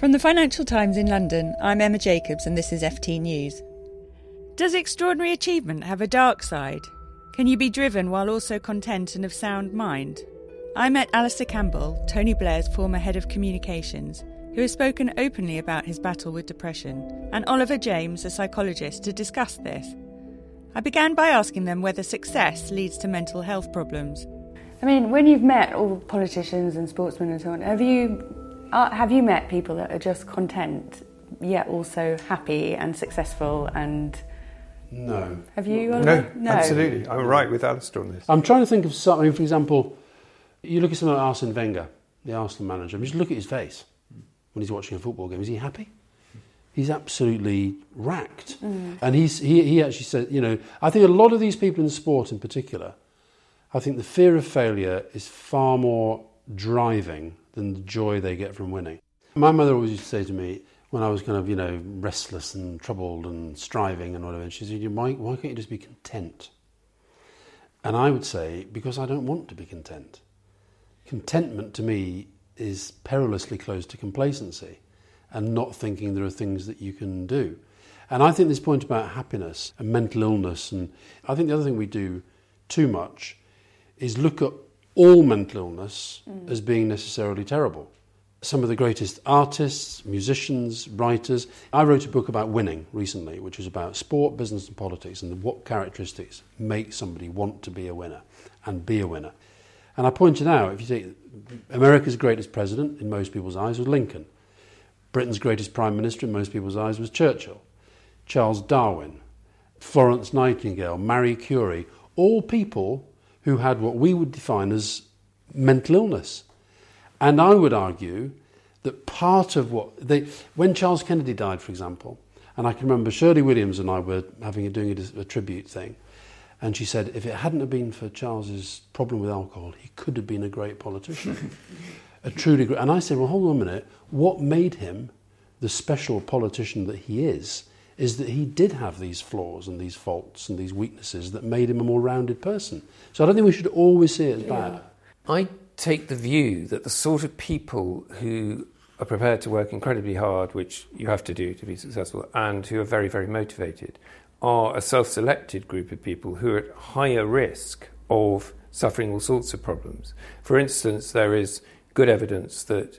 From the Financial Times in London, I'm Emma Jacobs and this is FT News. Does extraordinary achievement have a dark side? Can you be driven while also content and of sound mind? I met Alastair Campbell, Tony Blair's former head of communications, who has spoken openly about his battle with depression, and Oliver James, a psychologist, to discuss this. I began by asking them whether success leads to mental health problems. I mean, when you've met all politicians and sportsmen and so on, have you uh, have you met people that are just content yet also happy and successful and? No. Have you? No, no, absolutely. I'm right with Alastair on this. I'm trying to think of something. For example, you look at someone like Arsene Wenger, the Arsenal manager. I mean, just look at his face when he's watching a football game. Is he happy? He's absolutely racked. Mm. And he's, he, he actually said, you know, I think a lot of these people in sport in particular, I think the fear of failure is far more driving than the joy they get from winning. My mother always used to say to me, when I was kind of, you know, restless and troubled and striving and whatever, she said, why, why can't you just be content? And I would say, because I don't want to be content. Contentment to me is perilously close to complacency and not thinking there are things that you can do. And I think this point about happiness and mental illness, and I think the other thing we do too much is look at all mental illness mm. as being necessarily terrible. Some of the greatest artists, musicians, writers. I wrote a book about winning recently, which was about sport, business, and politics, and what characteristics make somebody want to be a winner and be a winner. And I pointed out, if you take America's greatest president, in most people's eyes, was Lincoln. Britain's greatest prime minister, in most people's eyes, was Churchill. Charles Darwin, Florence Nightingale, Marie Curie, all people who had what we would define as mental illness. And I would argue that part of what they, when Charles Kennedy died, for example, and I can remember Shirley Williams and I were having a, doing a, a tribute thing, and she said if it hadn't have been for Charles's problem with alcohol, he could have been a great politician, a truly great. And I said, well, hold on a minute. What made him the special politician that he is? Is that he did have these flaws and these faults and these weaknesses that made him a more rounded person. So I don't think we should always see it as bad. Yeah. I take the view that the sort of people who are prepared to work incredibly hard, which you have to do to be successful, and who are very, very motivated, are a self selected group of people who are at higher risk of suffering all sorts of problems. For instance, there is good evidence that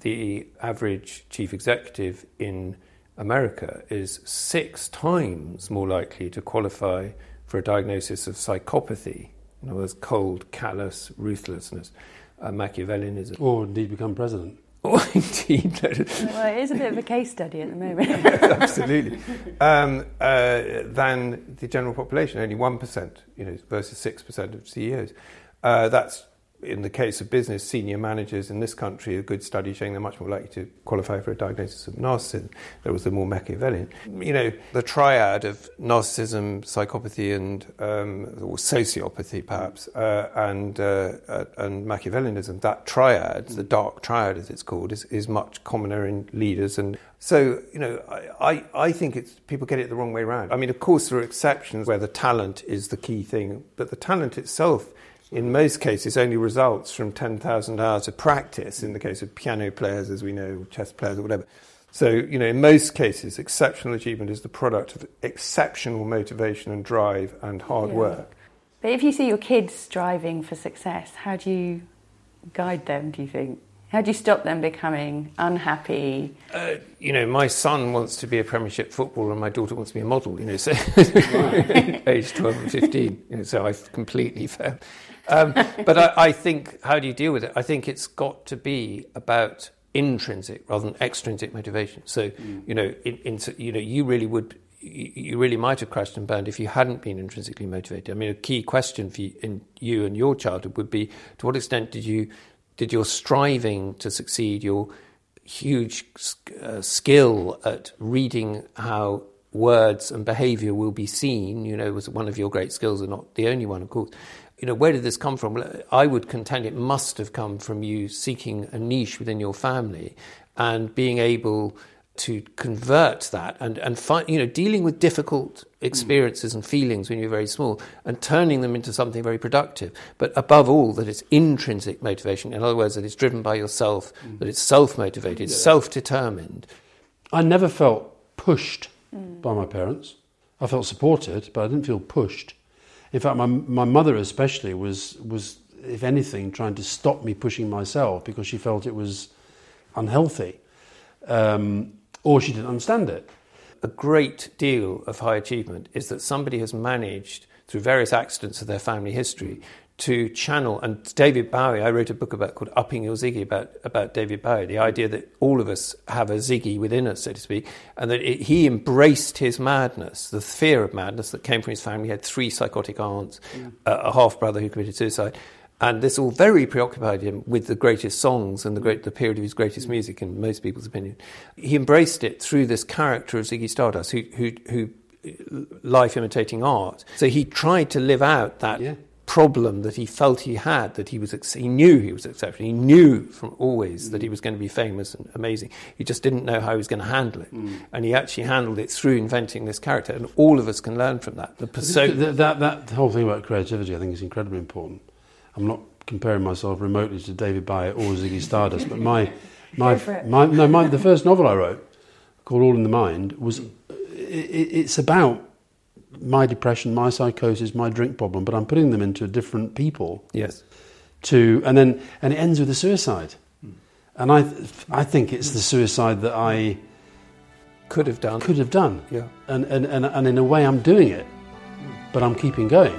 the average chief executive in America is six times more likely to qualify for a diagnosis of psychopathy, in other words, cold, callous ruthlessness, uh, Machiavellianism. Or indeed become president. Or indeed. well, it is a bit of a case study at the moment. Absolutely. Um, uh, than the general population, only 1%, you know, versus 6% of CEOs. Uh, that's in the case of business, senior managers in this country, a good study showing they're much more likely to qualify for a diagnosis of narcissism. There was the more Machiavellian. You know, the triad of narcissism, psychopathy, and um, or sociopathy, perhaps, uh, and uh, uh, and Machiavellianism. That triad, the dark triad, as it's called, is, is much commoner in leaders. And so, you know, I, I think it's people get it the wrong way around. I mean, of course, there are exceptions where the talent is the key thing, but the talent itself in most cases only results from 10,000 hours of practice in the case of piano players, as we know, chess players, or whatever. So, you know, in most cases, exceptional achievement is the product of exceptional motivation and drive and hard yeah. work. But if you see your kids striving for success, how do you guide them, do you think? How do you stop them becoming unhappy? Uh, you know, my son wants to be a Premiership footballer, and my daughter wants to be a model. You know, so age twelve and fifteen. You know, so I've completely failed. Um, but I, I, think, how do you deal with it? I think it's got to be about intrinsic rather than extrinsic motivation. So, mm. you know, in, in, you know, you really would, you really might have crashed and burned if you hadn't been intrinsically motivated. I mean, a key question for you, in you and your childhood would be: to what extent did you, did your striving to succeed, your huge uh, skill at reading how words and behaviour will be seen, you know, was one of your great skills, and not the only one, of course you know, where did this come from? I would contend it must have come from you seeking a niche within your family and being able to convert that and and find you know dealing with difficult experiences and feelings when you're very small and turning them into something very productive. But above all that it's intrinsic motivation. In other words that it's driven by yourself mm. that it's self motivated yeah. self determined i never felt pushed mm. by my parents. I felt supported but i didn't feel pushed. In fact my my mother especially was was if anything trying to stop me pushing myself because she felt it was unhealthy. Um, or she didn't understand it. A great deal of high achievement is that somebody has managed, through various accidents of their family history, to channel. And David Bowie, I wrote a book about called Upping Your Ziggy about, about David Bowie, the idea that all of us have a Ziggy within us, so to speak, and that it, he embraced his madness, the fear of madness that came from his family. He had three psychotic aunts, mm. a, a half brother who committed suicide. And this all very preoccupied him with the greatest songs and the, great, the period of his greatest music, in most people's opinion. He embraced it through this character of Ziggy Stardust, who, who, who life imitating art. So he tried to live out that yeah. problem that he felt he had, that he was he knew he was exceptional. He knew from always mm. that he was going to be famous and amazing. He just didn't know how he was going to handle it, mm. and he actually handled it through inventing this character. And all of us can learn from that. The that, that, that whole thing about creativity, I think, is incredibly important. I'm not comparing myself remotely to David Bowie or Ziggy Stardust, but my my, my no my, the first novel I wrote called All in the Mind was it, it's about my depression, my psychosis, my drink problem, but I'm putting them into different people. Yes. To and then and it ends with a suicide, and I I think it's the suicide that I could have done. Could have done. Yeah. And and and, and in a way I'm doing it, but I'm keeping going.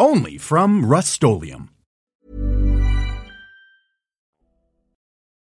only from Rust-Oleum